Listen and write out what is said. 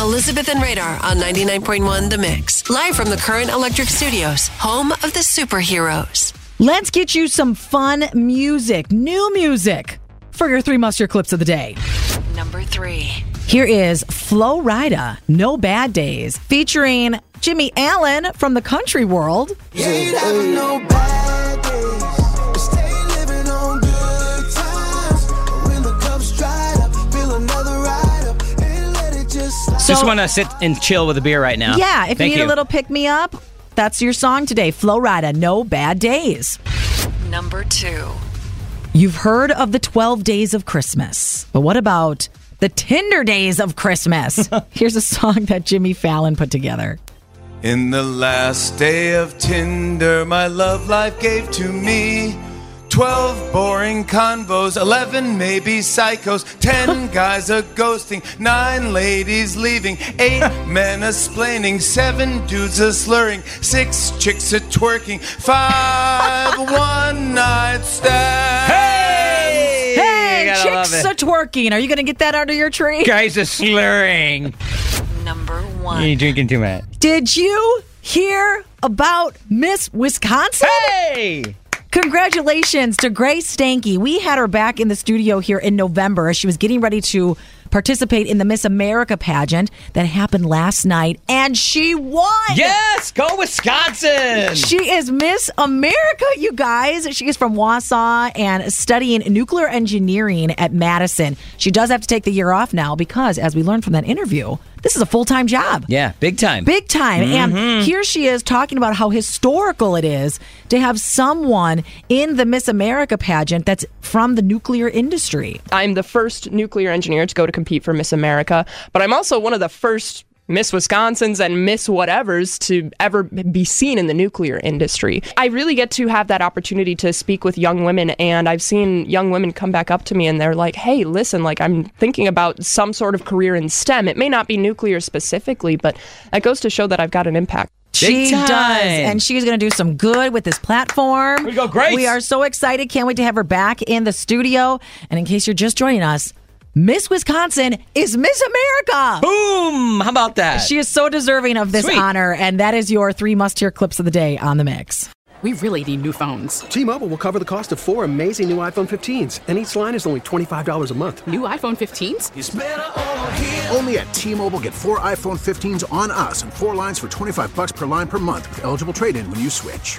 Elizabeth and Radar on 99.1 The Mix. Live from the Current Electric Studios, home of the superheroes. Let's get you some fun music, new music, for your three must hear clips of the day. Number three. Here is Flo Rida, No Bad Days, featuring Jimmy Allen from the country world. Just want to sit and chill with a beer right now. Yeah, if Thank you need you. a little pick me up, that's your song today. Flo Rida, No Bad Days. Number two. You've heard of the 12 days of Christmas, but what about the Tinder days of Christmas? Here's a song that Jimmy Fallon put together. In the last day of Tinder, my love life gave to me 12 boring convos, 11 maybe psychos, 10 guys are ghosting, 9 ladies leaving, 8 men are splaining, 7 dudes are slurring, 6 chicks are twerking, 5 one night stands. Hey! Hey, chicks are twerking. Are you going to get that under your tree? Guys are slurring. Number one. You one. drinking too much. Did you hear about Miss Wisconsin? Hey! Congratulations to Grace Stanke. We had her back in the studio here in November as she was getting ready to participate in the Miss America pageant that happened last night, and she won. Yes! Go Wisconsin! She is Miss America, you guys. She is from Wausau and studying nuclear engineering at Madison. She does have to take the year off now because, as we learned from that interview, this is a full time job. Yeah, big time. Big time. Mm-hmm. And here she is talking about how historical it is to have someone in the Miss America pageant that's from the nuclear industry. I'm the first nuclear engineer to go to compete for Miss America, but I'm also one of the first Miss Wisconsins and Miss Whatevers to ever be seen in the nuclear industry. I really get to have that opportunity to speak with young women, and I've seen young women come back up to me and they're like, hey, listen, like I'm thinking about some sort of career in STEM. It may not be nuclear specifically, but that goes to show that I've got an impact. she does. And she's going to do some good with this platform. We go, Grace. We are so excited. Can't wait to have her back in the studio. And in case you're just joining us, Miss Wisconsin is Miss America. Boom! How about that? She is so deserving of this Sweet. honor. And that is your three must hear clips of the day on the mix. We really need new phones. T-Mobile will cover the cost of four amazing new iPhone 15s, and each line is only $25 a month. New iPhone 15s? Only at T-Mobile, get four iPhone 15s on us and four lines for 25 bucks per line per month with eligible trade-in when you switch.